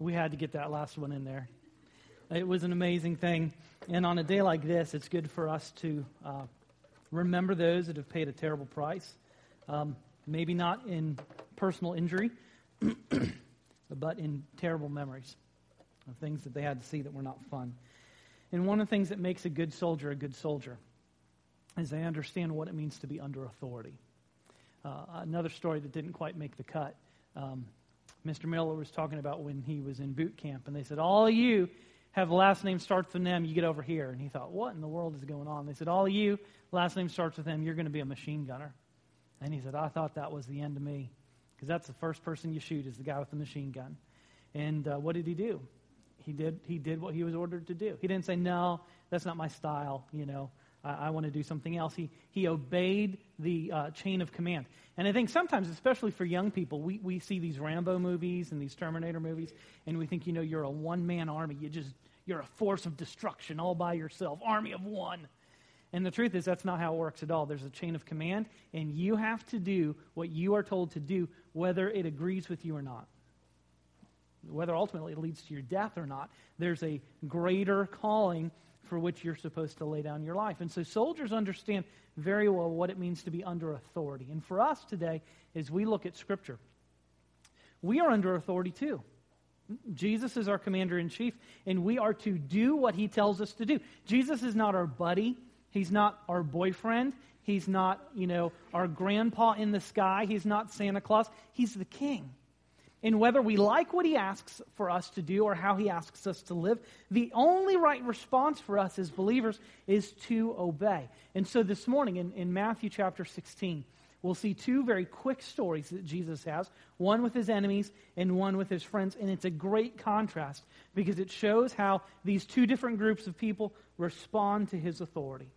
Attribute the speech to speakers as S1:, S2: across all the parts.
S1: We had to get that last one in there. It was an amazing thing. And on a day like this, it's good for us to uh, remember those that have paid a terrible price. Um, maybe not in personal injury, but in terrible memories of things that they had to see that were not fun. And one of the things that makes a good soldier a good soldier is they understand what it means to be under authority. Uh, another story that didn't quite make the cut. Um, Mr. Miller was talking about when he was in boot camp, and they said, All of you have last name starts with them, you get over here. And he thought, What in the world is going on? They said, All of you, last name starts with them, you're going to be a machine gunner. And he said, I thought that was the end of me. Because that's the first person you shoot is the guy with the machine gun. And uh, what did he do? He did, he did what he was ordered to do. He didn't say, No, that's not my style, you know. I, I want to do something else. He, he obeyed the uh, chain of command. And I think sometimes, especially for young people, we, we see these Rambo movies and these Terminator movies, and we think, you know, you're a one man army. You just, you're a force of destruction all by yourself, army of one. And the truth is, that's not how it works at all. There's a chain of command, and you have to do what you are told to do, whether it agrees with you or not. Whether ultimately it leads to your death or not, there's a greater calling for which you're supposed to lay down your life. And so soldiers understand very well what it means to be under authority. And for us today, as we look at Scripture, we are under authority too. Jesus is our commander in chief, and we are to do what he tells us to do. Jesus is not our buddy, he's not our boyfriend, he's not, you know, our grandpa in the sky, he's not Santa Claus, he's the king in whether we like what he asks for us to do or how he asks us to live, the only right response for us as believers is to obey. And so this morning in, in Matthew chapter 16, we'll see two very quick stories that Jesus has one with his enemies and one with his friends. And it's a great contrast because it shows how these two different groups of people respond to his authority.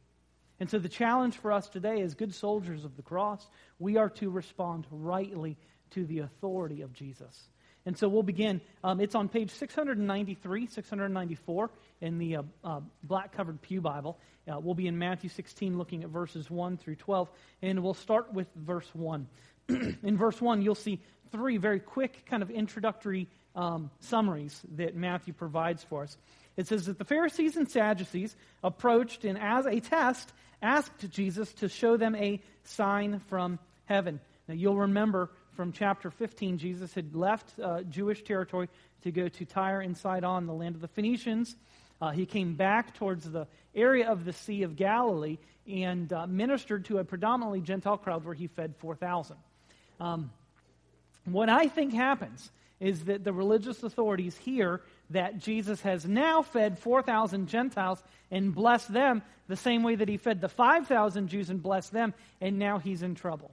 S1: And so the challenge for us today as good soldiers of the cross, we are to respond rightly to the authority of Jesus. And so we'll begin. Um, it's on page 693, 694 in the uh, uh, black covered Pew Bible. Uh, we'll be in Matthew 16 looking at verses 1 through 12. And we'll start with verse 1. in verse 1, you'll see three very quick kind of introductory um, summaries that Matthew provides for us. It says that the Pharisees and Sadducees approached and, as a test, asked Jesus to show them a sign from heaven. Now, you'll remember from chapter 15, Jesus had left uh, Jewish territory to go to Tyre and Sidon, the land of the Phoenicians. Uh, he came back towards the area of the Sea of Galilee and uh, ministered to a predominantly Gentile crowd where he fed 4,000. Um, what I think happens is that the religious authorities hear that Jesus has now fed 4,000 Gentiles and blessed them the same way that he fed the 5,000 Jews and blessed them, and now he's in trouble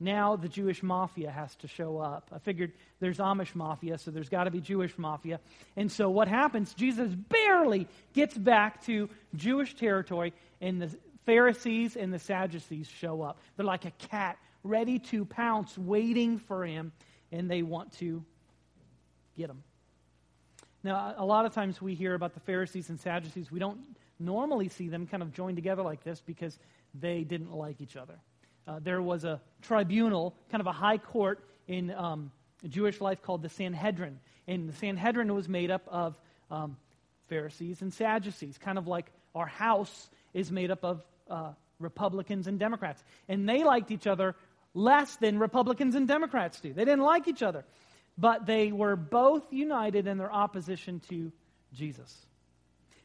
S1: now the Jewish mafia has to show up. I figured there's Amish mafia, so there's got to be Jewish mafia. And so what happens? Jesus barely gets back to Jewish territory, and the Pharisees and the Sadducees show up. They're like a cat ready to pounce, waiting for him, and they want to get him. Now, a lot of times we hear about the Pharisees and Sadducees. We don't normally see them kind of joined together like this because they didn't like each other uh, there was a tribunal, kind of a high court in um, Jewish life called the Sanhedrin. And the Sanhedrin was made up of um, Pharisees and Sadducees, kind of like our house is made up of uh, Republicans and Democrats. And they liked each other less than Republicans and Democrats do. They didn't like each other. But they were both united in their opposition to Jesus.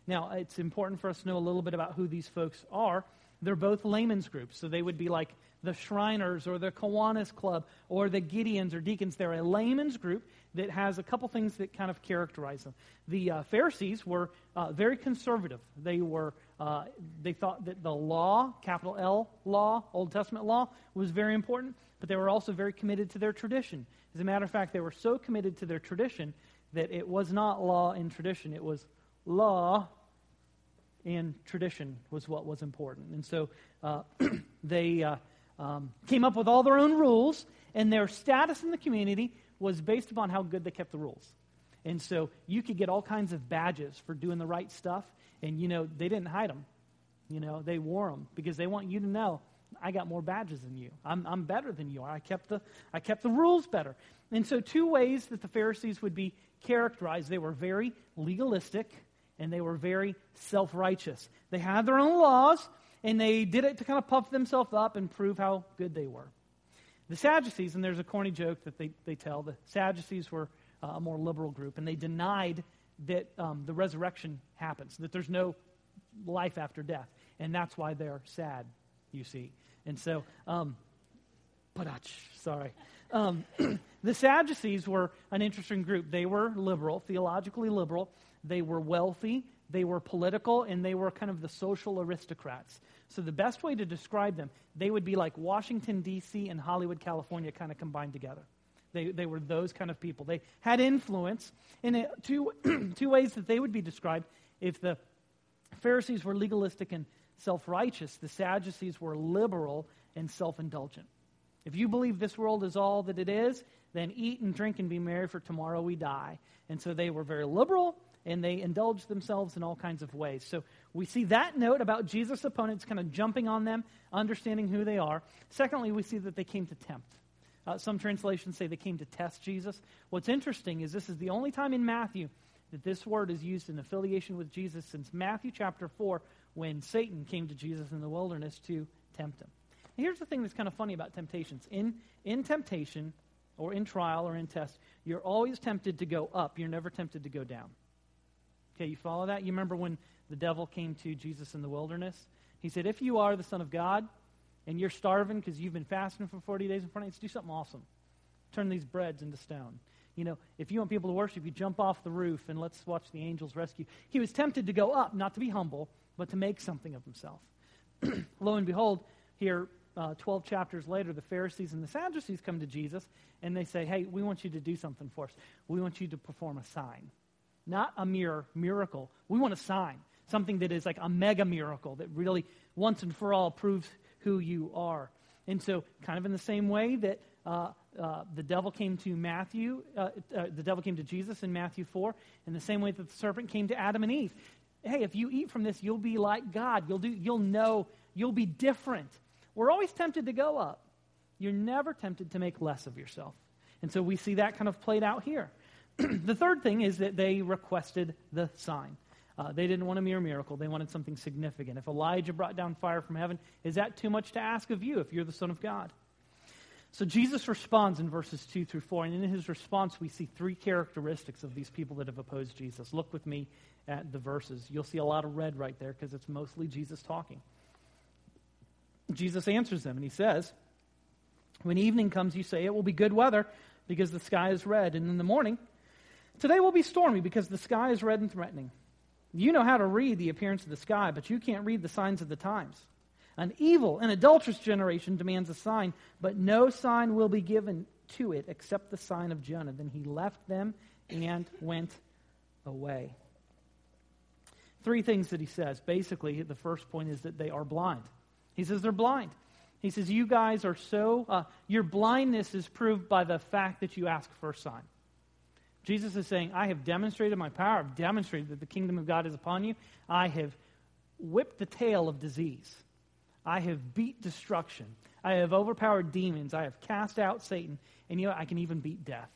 S1: Now, it's important for us to know a little bit about who these folks are. They're both layman's groups, so they would be like the Shriners or the Kiwanis Club or the Gideons or Deacons. They're a layman's group that has a couple things that kind of characterize them. The uh, Pharisees were uh, very conservative. They were uh, they thought that the law, capital L law, Old Testament law, was very important, but they were also very committed to their tradition. As a matter of fact, they were so committed to their tradition that it was not law and tradition; it was law and tradition was what was important. And so uh, they uh, um, came up with all their own rules, and their status in the community was based upon how good they kept the rules. And so you could get all kinds of badges for doing the right stuff, and you know, they didn't hide them. You know, they wore them because they want you to know I got more badges than you. I'm, I'm better than you are. I kept, the, I kept the rules better. And so, two ways that the Pharisees would be characterized, they were very legalistic and they were very self righteous. They had their own laws, and they did it to kind of puff themselves up and prove how good they were. The Sadducees, and there's a corny joke that they, they tell, the Sadducees were uh, a more liberal group, and they denied that um, the resurrection happens, that there's no life after death. And that's why they're sad, you see. And so, um, sorry. Um, the Sadducees were an interesting group. They were liberal, theologically liberal. They were wealthy, they were political, and they were kind of the social aristocrats. So, the best way to describe them, they would be like Washington, D.C., and Hollywood, California kind of combined together. They, they were those kind of people. They had influence in two, two ways that they would be described. If the Pharisees were legalistic and self righteous, the Sadducees were liberal and self indulgent. If you believe this world is all that it is, then eat and drink and be merry, for tomorrow we die. And so they were very liberal and they indulge themselves in all kinds of ways. So we see that note about Jesus' opponents kind of jumping on them, understanding who they are. Secondly, we see that they came to tempt. Uh, some translations say they came to test Jesus. What's interesting is this is the only time in Matthew that this word is used in affiliation with Jesus since Matthew chapter 4 when Satan came to Jesus in the wilderness to tempt him. And here's the thing that's kind of funny about temptations. In, in temptation, or in trial, or in test, you're always tempted to go up. You're never tempted to go down. Okay, you follow that? You remember when the devil came to Jesus in the wilderness? He said, If you are the Son of God and you're starving because you've been fasting for 40 days front of you, do something awesome. Turn these breads into stone. You know, if you want people to worship, you jump off the roof and let's watch the angels rescue. He was tempted to go up, not to be humble, but to make something of himself. Lo and behold, here, uh, 12 chapters later, the Pharisees and the Sadducees come to Jesus and they say, Hey, we want you to do something for us. We want you to perform a sign. Not a mere miracle. We want a sign, something that is like a mega miracle that really, once and for all, proves who you are. And so, kind of in the same way that uh, uh, the devil came to Matthew, uh, uh the devil came to Jesus in Matthew 4, in the same way that the serpent came to Adam and Eve. Hey, if you eat from this, you'll be like God. You'll, do, you'll know, you'll be different. We're always tempted to go up. You're never tempted to make less of yourself. And so we see that kind of played out here. the third thing is that they requested the sign. Uh, they didn't want a mere miracle. They wanted something significant. If Elijah brought down fire from heaven, is that too much to ask of you if you're the Son of God? So Jesus responds in verses 2 through 4. And in his response, we see three characteristics of these people that have opposed Jesus. Look with me at the verses. You'll see a lot of red right there because it's mostly Jesus talking. Jesus answers them and he says, When evening comes, you say it will be good weather because the sky is red. And in the morning, Today will be stormy because the sky is red and threatening. You know how to read the appearance of the sky, but you can't read the signs of the times. An evil and adulterous generation demands a sign, but no sign will be given to it except the sign of Jonah. Then he left them and went away. Three things that he says. Basically, the first point is that they are blind. He says they're blind. He says, You guys are so, uh, your blindness is proved by the fact that you ask for a sign. Jesus is saying, I have demonstrated my power. I've demonstrated that the kingdom of God is upon you. I have whipped the tail of disease. I have beat destruction. I have overpowered demons. I have cast out Satan. And you know, I can even beat death.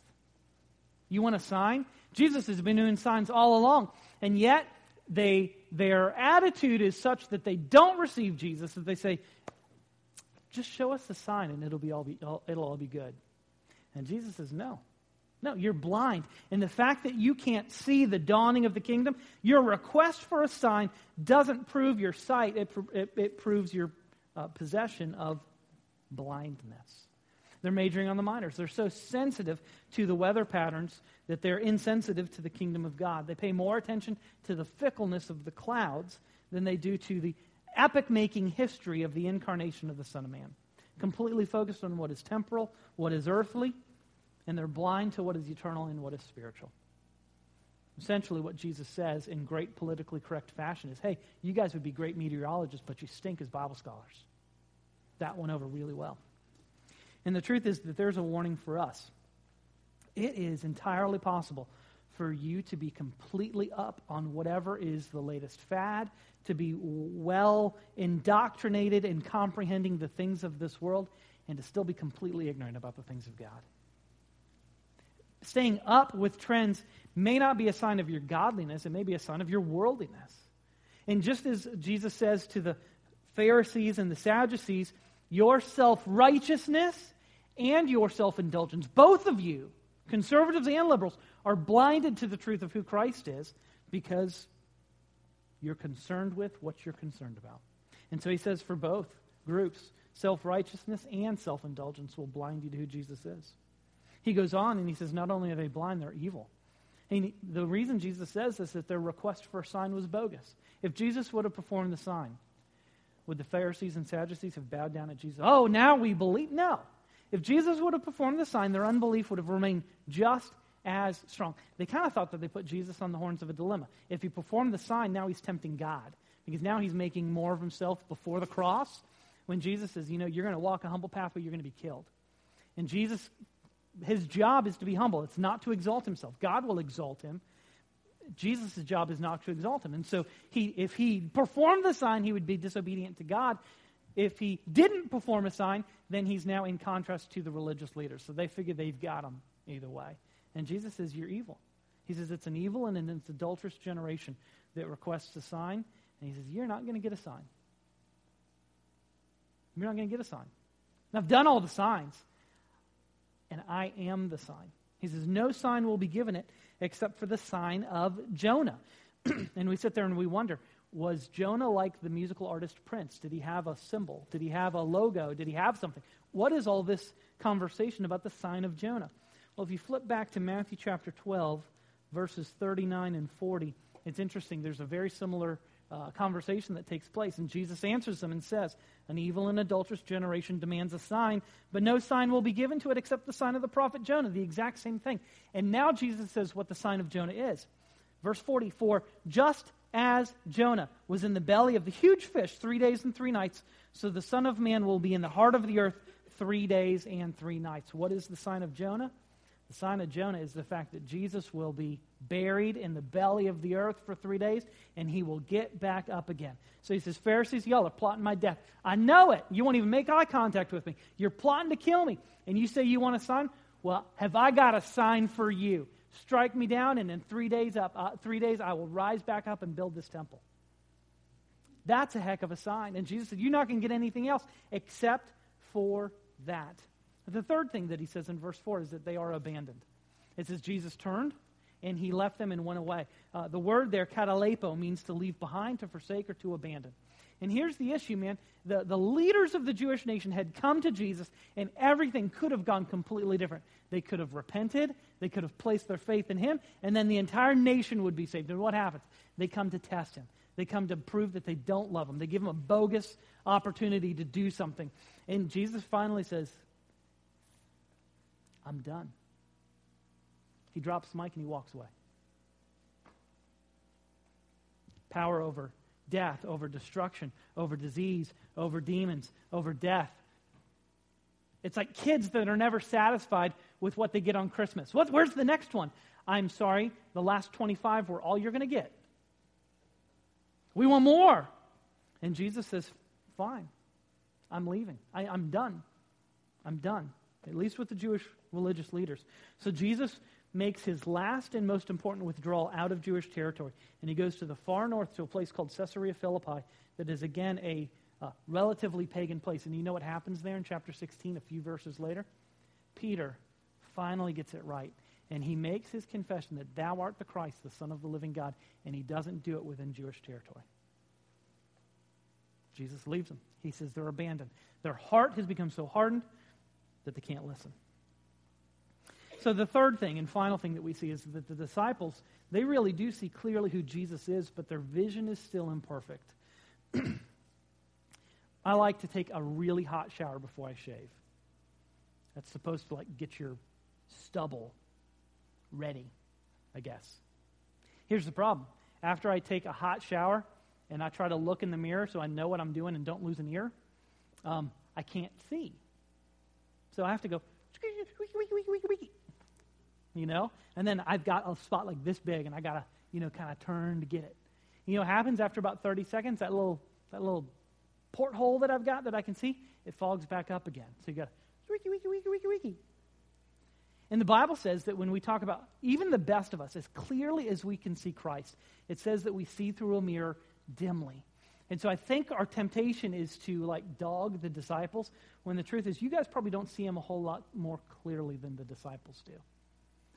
S1: You want a sign? Jesus has been doing signs all along. And yet, they, their attitude is such that they don't receive Jesus, that they say, just show us the sign and it'll, be all be, it'll all be good. And Jesus says, no. No, you're blind. And the fact that you can't see the dawning of the kingdom, your request for a sign doesn't prove your sight, it, it, it proves your uh, possession of blindness. They're majoring on the minors. They're so sensitive to the weather patterns that they're insensitive to the kingdom of God. They pay more attention to the fickleness of the clouds than they do to the epic making history of the incarnation of the Son of Man. Completely focused on what is temporal, what is earthly, and they're blind to what is eternal and what is spiritual. Essentially, what Jesus says in great politically correct fashion is hey, you guys would be great meteorologists, but you stink as Bible scholars. That went over really well. And the truth is that there's a warning for us. It is entirely possible for you to be completely up on whatever is the latest fad, to be well indoctrinated in comprehending the things of this world, and to still be completely ignorant about the things of God staying up with trends may not be a sign of your godliness, it may be a sign of your worldliness. And just as Jesus says to the Pharisees and the Sadducees, your self righteousness and your self indulgence, both of you, conservatives and liberals, are blinded to the truth of who Christ is because you're concerned with what you're concerned about. And so he says for both groups, self righteousness and self indulgence will blind you to who Jesus is. He goes on and he says, not only are they blind, they're evil. And the reason Jesus says this is that their request for a sign was bogus. If Jesus would have performed the sign, would the Pharisees and Sadducees have bowed down at Jesus? Oh, now we believe? No. If Jesus would have performed the sign, their unbelief would have remained just as strong. They kind of thought that they put Jesus on the horns of a dilemma. If he performed the sign, now he's tempting God because now he's making more of himself before the cross. When Jesus says, you know, you're going to walk a humble path, but you're going to be killed. And Jesus, his job is to be humble. It's not to exalt himself. God will exalt him. Jesus' job is not to exalt him. And so he, if he performed the sign, he would be disobedient to God. If he didn't perform a sign, then he's now in contrast to the religious leaders. So they figure they've got him either way. And Jesus says, You're evil. He says, It's an evil and an adulterous generation that requests a sign. And he says, You're not going to get a sign. You're not going to get a sign. And I've done all the signs, and I am the sign. He says, No sign will be given it except for the sign of Jonah. and we sit there and we wonder, was Jonah like the musical artist Prince? Did he have a symbol? Did he have a logo? Did he have something? What is all this conversation about the sign of Jonah? Well, if you flip back to Matthew chapter 12, verses 39 and 40, it's interesting. There's a very similar uh, conversation that takes place, and Jesus answers them and says, An evil and adulterous generation demands a sign, but no sign will be given to it except the sign of the prophet Jonah. The exact same thing. And now Jesus says what the sign of Jonah is. Verse 44 Just as Jonah was in the belly of the huge fish three days and three nights, so the Son of Man will be in the heart of the earth three days and three nights. What is the sign of Jonah? The sign of Jonah is the fact that Jesus will be buried in the belly of the earth for three days and he will get back up again. So he says, Pharisees, y'all are plotting my death. I know it. You won't even make eye contact with me. You're plotting to kill me. And you say you want a sign? Well, have I got a sign for you? Strike me down, and in three days up, uh, three days I will rise back up and build this temple. That's a heck of a sign. And Jesus said, You're not going to get anything else except for that. The third thing that he says in verse 4 is that they are abandoned. It says Jesus turned and he left them and went away. Uh, the word there, katalepo, means to leave behind, to forsake, or to abandon. And here's the issue, man. The, the leaders of the Jewish nation had come to Jesus, and everything could have gone completely different. They could have repented, they could have placed their faith in him, and then the entire nation would be saved. And what happens? They come to test him. They come to prove that they don't love him. They give him a bogus opportunity to do something. And Jesus finally says, I'm done. He drops mic and he walks away. Power over death, over destruction, over disease, over demons, over death. It's like kids that are never satisfied with what they get on Christmas. What, where's the next one? I'm sorry, the last 25 were all you're going to get. We want more. And Jesus says, Fine, I'm leaving. I, I'm done. I'm done, at least with the Jewish religious leaders. So Jesus makes his last and most important withdrawal out of Jewish territory. And he goes to the far north to a place called Caesarea Philippi that is, again, a uh, relatively pagan place. And you know what happens there in chapter 16, a few verses later? Peter finally gets it right. And he makes his confession that thou art the Christ, the Son of the living God. And he doesn't do it within Jewish territory. Jesus leaves them. He says they're abandoned. Their heart has become so hardened that they can't listen. So the third thing and final thing that we see is that the disciples, they really do see clearly who Jesus is, but their vision is still imperfect. I like to take a really hot shower before I shave. That's supposed to like get your stubble ready, I guess. Here's the problem. After I take a hot shower and I try to look in the mirror so I know what I'm doing and don't lose an ear, um, I can't see. So I have to go you know? And then I've got a spot like this big, and I got to, you know, kind of turn to get it. You know what happens after about 30 seconds? That little, that little porthole that I've got that I can see, it fogs back up again. So you got wiki, wiki, wiki, wiki, wiki. And the Bible says that when we talk about even the best of us, as clearly as we can see Christ, it says that we see through a mirror dimly. And so I think our temptation is to like dog the disciples when the truth is you guys probably don't see him a whole lot more clearly than the disciples do.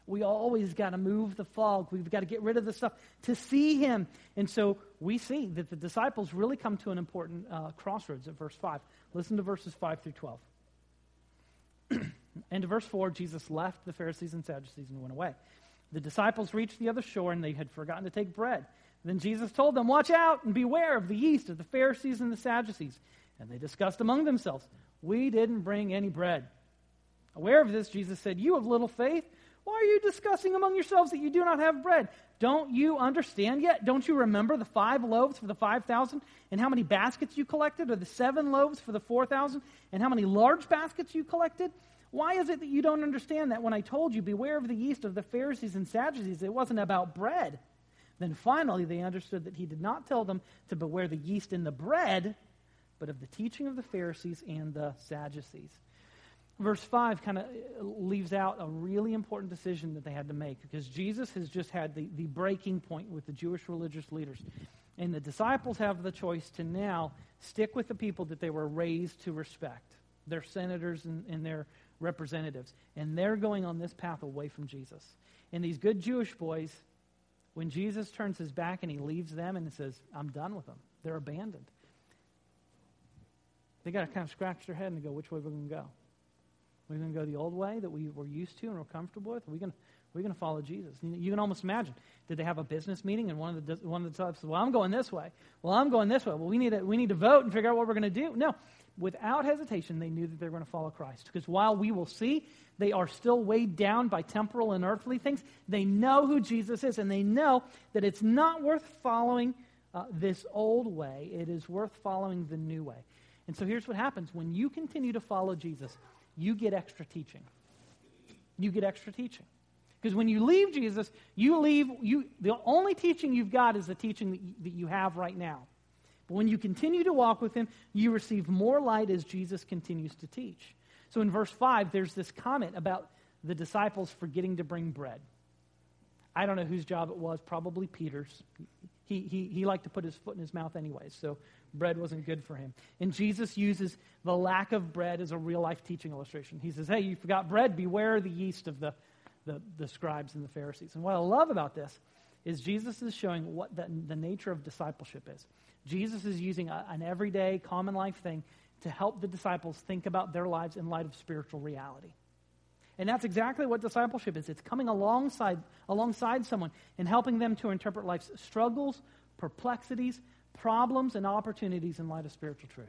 S1: We always got to move the fog. We've got to get rid of the stuff to see him. And so we see that the disciples really come to an important uh, crossroads at verse 5. Listen to verses 5 through 12. and to verse 4, Jesus left the Pharisees and Sadducees and went away. The disciples reached the other shore and they had forgotten to take bread. Then Jesus told them, Watch out and beware of the yeast of the Pharisees and the Sadducees. And they discussed among themselves, We didn't bring any bread. Aware of this, Jesus said, You have little faith. Why are you discussing among yourselves that you do not have bread? Don't you understand yet? Don't you remember the five loaves for the 5,000 and how many baskets you collected, or the seven loaves for the 4,000 and how many large baskets you collected? Why is it that you don't understand that when I told you, beware of the yeast of the Pharisees and Sadducees, it wasn't about bread? Then finally they understood that he did not tell them to beware the yeast in the bread, but of the teaching of the Pharisees and the Sadducees verse 5 kind of uh, leaves out a really important decision that they had to make because Jesus has just had the, the breaking point with the Jewish religious leaders. And the disciples have the choice to now stick with the people that they were raised to respect, their senators and, and their representatives. And they're going on this path away from Jesus. And these good Jewish boys, when Jesus turns his back and he leaves them and says, I'm done with them, they're abandoned. They got to kind of scratch their head and go, which way are we're going to go? Are we going to go the old way that we were used to and we're comfortable with? Are we going to, are we going to follow Jesus? You can almost imagine. Did they have a business meeting and one of the one of the disciples said, "Well, I'm going this way. Well, I'm going this way. Well, we need to we need to vote and figure out what we're going to do." No, without hesitation, they knew that they were going to follow Christ because while we will see they are still weighed down by temporal and earthly things, they know who Jesus is and they know that it's not worth following uh, this old way. It is worth following the new way. And so here's what happens when you continue to follow Jesus you get extra teaching. You get extra teaching. Because when you leave Jesus, you leave, you, the only teaching you've got is the teaching that you, that you have right now. But when you continue to walk with him, you receive more light as Jesus continues to teach. So in verse 5, there's this comment about the disciples forgetting to bring bread. I don't know whose job it was, probably Peter's. He, he, he liked to put his foot in his mouth anyway, so bread wasn't good for him. And Jesus uses the lack of bread as a real life teaching illustration. He says, Hey, you forgot bread, beware the yeast of the, the, the scribes and the Pharisees. And what I love about this is Jesus is showing what the, the nature of discipleship is. Jesus is using a, an everyday, common life thing to help the disciples think about their lives in light of spiritual reality. And that's exactly what discipleship is. It's coming alongside, alongside someone and helping them to interpret life's struggles, perplexities, problems, and opportunities in light of spiritual truth.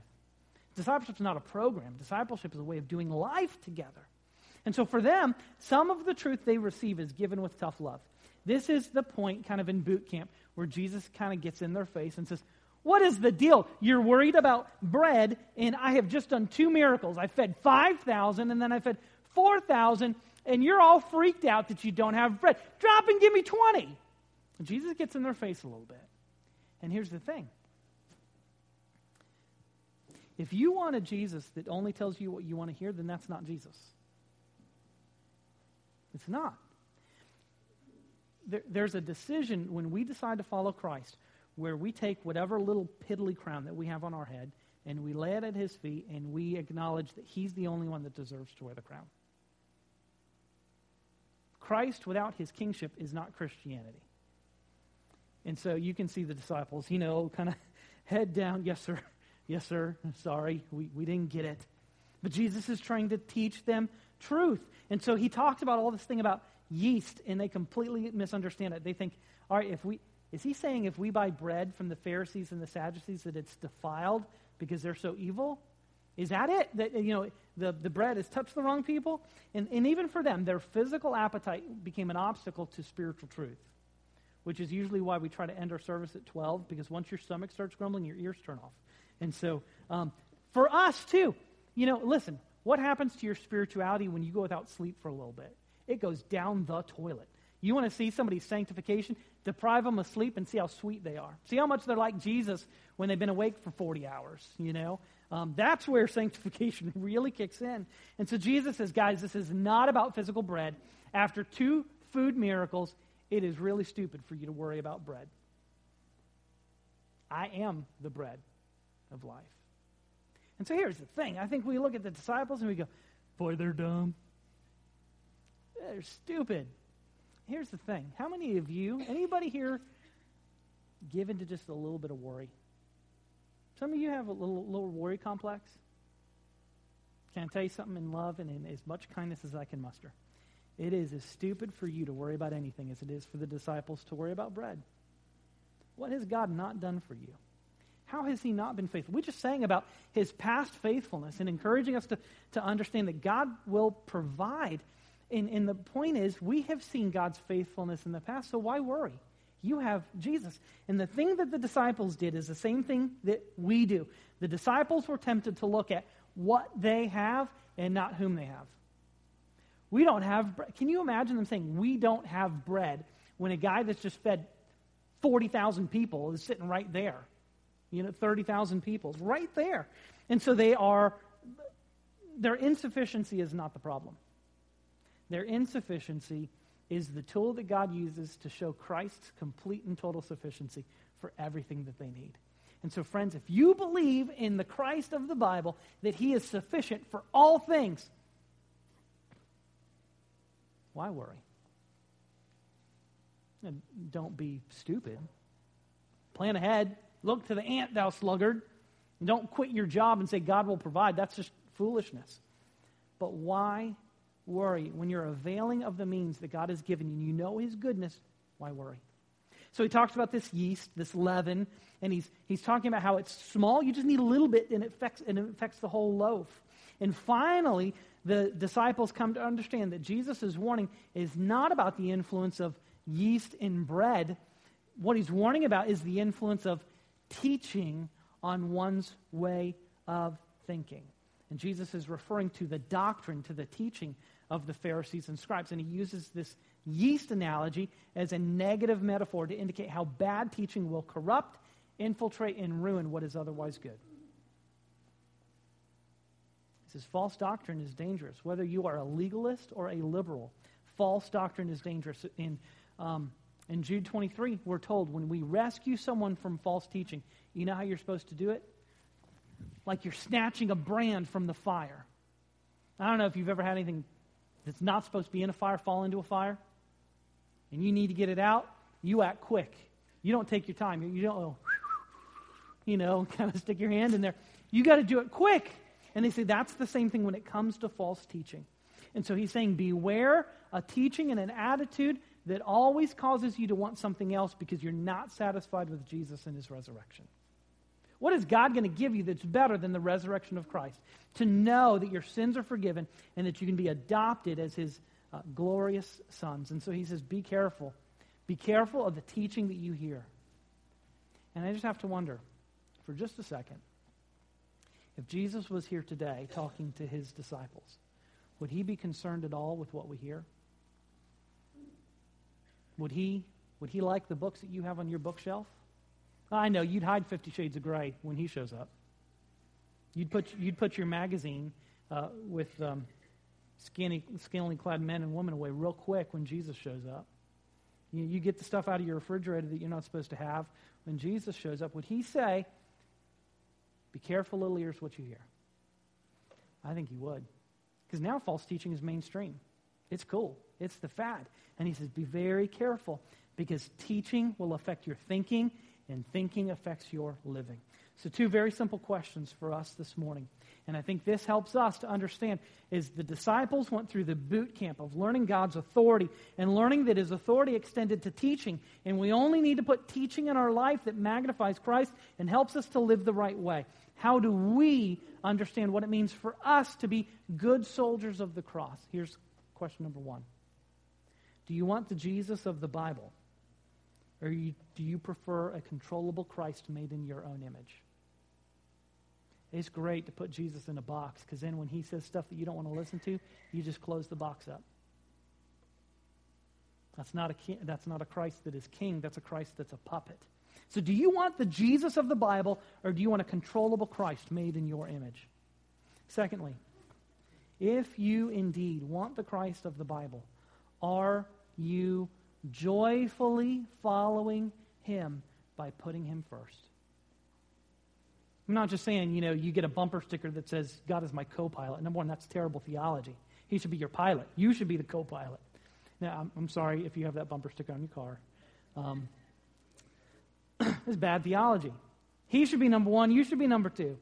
S1: Discipleship is not a program, discipleship is a way of doing life together. And so for them, some of the truth they receive is given with tough love. This is the point, kind of in boot camp, where Jesus kind of gets in their face and says, What is the deal? You're worried about bread, and I have just done two miracles. I fed 5,000, and then I fed 4,000, and you're all freaked out that you don't have bread. Drop and give me 20. And Jesus gets in their face a little bit. And here's the thing if you want a Jesus that only tells you what you want to hear, then that's not Jesus. It's not. There, there's a decision when we decide to follow Christ where we take whatever little piddly crown that we have on our head and we lay it at his feet and we acknowledge that he's the only one that deserves to wear the crown. Christ without his kingship is not Christianity. And so you can see the disciples, you know, kind of head down. Yes, sir. Yes, sir. Sorry, we, we didn't get it. But Jesus is trying to teach them truth. And so he talks about all this thing about yeast, and they completely misunderstand it. They think, all right, if we, is he saying if we buy bread from the Pharisees and the Sadducees that it's defiled because they're so evil? Is that it? That, you know, the, the bread has touched the wrong people? And, and even for them, their physical appetite became an obstacle to spiritual truth, which is usually why we try to end our service at 12, because once your stomach starts grumbling, your ears turn off. And so, um, for us too, you know, listen, what happens to your spirituality when you go without sleep for a little bit? It goes down the toilet. You want to see somebody's sanctification? Deprive them of sleep and see how sweet they are. See how much they're like Jesus when they've been awake for 40 hours, you know? Um, that's where sanctification really kicks in. And so Jesus says, guys, this is not about physical bread. After two food miracles, it is really stupid for you to worry about bread. I am the bread of life. And so here's the thing. I think we look at the disciples and we go, boy, they're dumb. They're stupid. Here's the thing. How many of you, anybody here, given to just a little bit of worry? Some of you have a little, little worry complex. Can I tell you something in love and in as much kindness as I can muster? It is as stupid for you to worry about anything as it is for the disciples to worry about bread. What has God not done for you? How has he not been faithful? We just sang about his past faithfulness and encouraging us to, to understand that God will provide. And, and the point is, we have seen God's faithfulness in the past, so why worry? You have Jesus. And the thing that the disciples did is the same thing that we do. The disciples were tempted to look at what they have and not whom they have. We don't have bread. Can you imagine them saying, We don't have bread when a guy that's just fed 40,000 people is sitting right there? You know, 30,000 people, right there. And so they are, their insufficiency is not the problem. Their insufficiency is the tool that God uses to show Christ's complete and total sufficiency for everything that they need. And so, friends, if you believe in the Christ of the Bible, that he is sufficient for all things, why worry? And don't be stupid. Plan ahead. Look to the ant, thou sluggard. And don't quit your job and say, God will provide. That's just foolishness. But why worry when you're availing of the means that God has given you? And you know His goodness. Why worry? So he talks about this yeast, this leaven, and he's, he's talking about how it's small. You just need a little bit, and it affects, and it affects the whole loaf. And finally, the disciples come to understand that Jesus' warning is not about the influence of yeast in bread. What he's warning about is the influence of teaching on one's way of thinking. And Jesus is referring to the doctrine, to the teaching of the Pharisees and scribes. And he uses this yeast analogy as a negative metaphor to indicate how bad teaching will corrupt, infiltrate, and ruin what is otherwise good says false doctrine is dangerous. Whether you are a legalist or a liberal, false doctrine is dangerous. In, um, in Jude 23, we're told when we rescue someone from false teaching, you know how you're supposed to do it? Like you're snatching a brand from the fire. I don't know if you've ever had anything that's not supposed to be in a fire fall into a fire, and you need to get it out. You act quick. You don't take your time. You don't, you know, kind of stick your hand in there. You got to do it quick. And they say that's the same thing when it comes to false teaching. And so he's saying, beware a teaching and an attitude that always causes you to want something else because you're not satisfied with Jesus and his resurrection. What is God going to give you that's better than the resurrection of Christ? To know that your sins are forgiven and that you can be adopted as his uh, glorious sons. And so he says, be careful. Be careful of the teaching that you hear. And I just have to wonder for just a second if Jesus was here today talking to his disciples, would he be concerned at all with what we hear? Would he, would he like the books that you have on your bookshelf? I know you'd hide Fifty Shades of Grey when he shows up. You'd put, you'd put your magazine uh, with um, skinny, scantily clad men and women away real quick when Jesus shows up. You, you get the stuff out of your refrigerator that you're not supposed to have when Jesus shows up. Would he say, be careful, little ears, what you hear. I think he would. Because now false teaching is mainstream. It's cool. It's the fad. And he says, be very careful because teaching will affect your thinking, and thinking affects your living. So, two very simple questions for us this morning. And I think this helps us to understand is the disciples went through the boot camp of learning God's authority and learning that his authority extended to teaching. And we only need to put teaching in our life that magnifies Christ and helps us to live the right way. How do we understand what it means for us to be good soldiers of the cross? Here's question number one Do you want the Jesus of the Bible? Or you, do you prefer a controllable Christ made in your own image? It's great to put Jesus in a box because then when he says stuff that you don't want to listen to, you just close the box up. That's not, a that's not a Christ that is king, that's a Christ that's a puppet. So, do you want the Jesus of the Bible, or do you want a controllable Christ made in your image? Secondly, if you indeed want the Christ of the Bible, are you joyfully following him by putting him first? I'm not just saying, you know, you get a bumper sticker that says, God is my co pilot. Number one, that's terrible theology. He should be your pilot. You should be the co pilot. Now, I'm, I'm, sorry if you have that bumper sticker on your car. Um, it's bad theology. He should be number one. You should be number two.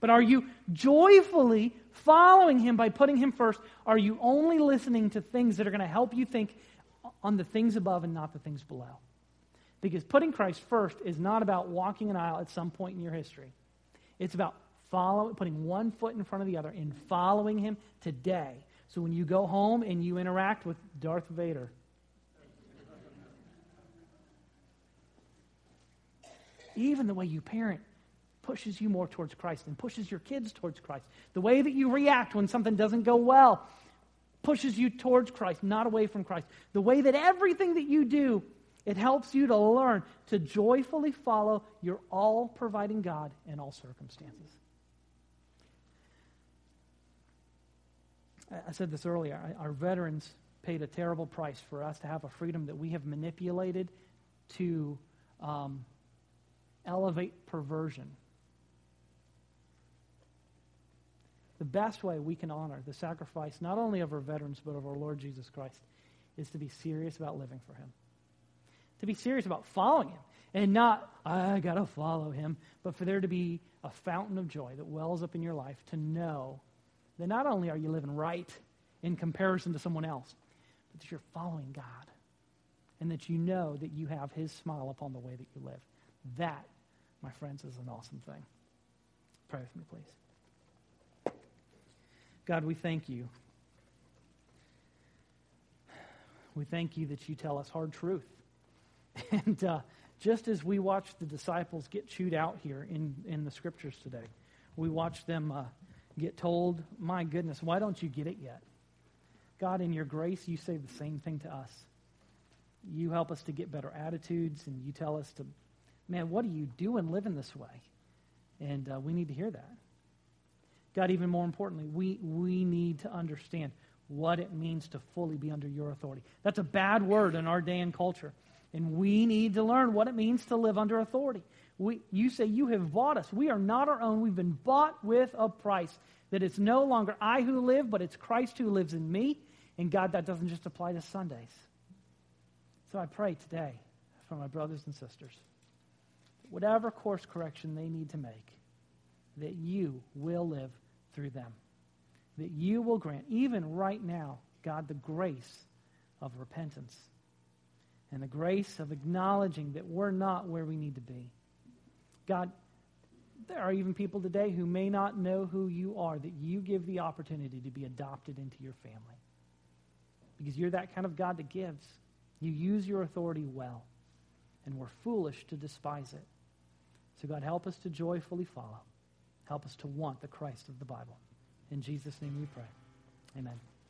S1: But are you joyfully following him by putting him first? Are you only listening to things that are going to help you think on the things above and not the things below? Because putting Christ first is not about walking an aisle at some point in your history. It's about following, putting one foot in front of the other and following him today. So when you go home and you interact with Darth Vader, even the way you parent pushes you more towards Christ and pushes your kids towards Christ. The way that you react when something doesn't go well pushes you towards Christ, not away from Christ. The way that everything that you do, it helps you to learn to joyfully follow your all providing God in all circumstances. I said this earlier. Our veterans paid a terrible price for us to have a freedom that we have manipulated to um, elevate perversion. The best way we can honor the sacrifice, not only of our veterans, but of our Lord Jesus Christ, is to be serious about living for Him. To be serious about following Him. And not, I got to follow Him, but for there to be a fountain of joy that wells up in your life to know that not only are you living right in comparison to someone else, but that you're following God. And that you know that you have His smile upon the way that you live. That, my friends, is an awesome thing. Pray with me, please. God, we thank you. We thank you that you tell us hard truth. And uh, just as we watch the disciples get chewed out here in, in the scriptures today, we watch them uh, get told, My goodness, why don't you get it yet? God, in your grace, you say the same thing to us. You help us to get better attitudes, and you tell us to, man, what are you doing living this way? And uh, we need to hear that. God, even more importantly, we, we need to understand what it means to fully be under your authority. That's a bad word in our day and culture. And we need to learn what it means to live under authority. We, you say you have bought us. We are not our own. We've been bought with a price. That it's no longer I who live, but it's Christ who lives in me. And God, that doesn't just apply to Sundays. So I pray today for my brothers and sisters, whatever course correction they need to make, that you will live through them. That you will grant, even right now, God, the grace of repentance and the grace of acknowledging that we're not where we need to be. God, there are even people today who may not know who you are, that you give the opportunity to be adopted into your family. Because you're that kind of God that gives. You use your authority well, and we're foolish to despise it. So, God, help us to joyfully follow. Help us to want the Christ of the Bible. In Jesus' name we pray. Amen.